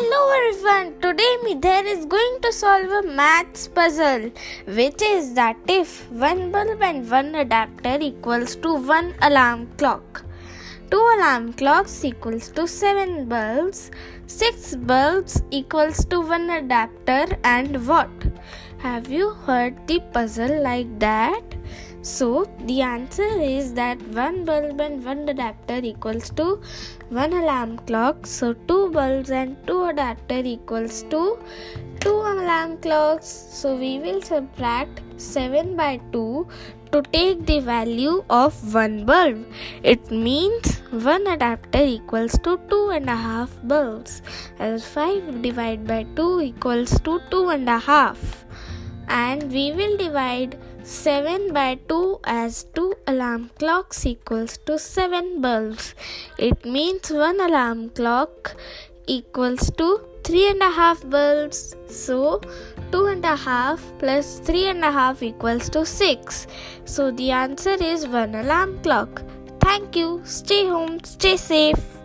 Hello everyone, today Midher is going to solve a maths puzzle which is that if one bulb and one adapter equals to one alarm clock, two alarm clocks equals to seven bulbs, six bulbs equals to one adapter and what? Have you heard the puzzle like that? So the answer is that one bulb and one adapter equals to one alarm clock. So two bulbs and two adapter equals to two alarm clocks. So we will subtract 7 by 2 to take the value of one bulb. It means one adapter equals to two and a half bulbs as 5 divided by 2 equals to two and a half and we will divide 7 by 2 as 2 alarm clocks equals to 7 bulbs. It means 1 alarm clock equals to 3 and a half bulbs. So 2 and a half plus 3 and a half equals to 6. So the answer is 1 alarm clock. Thank you. Stay home, stay safe.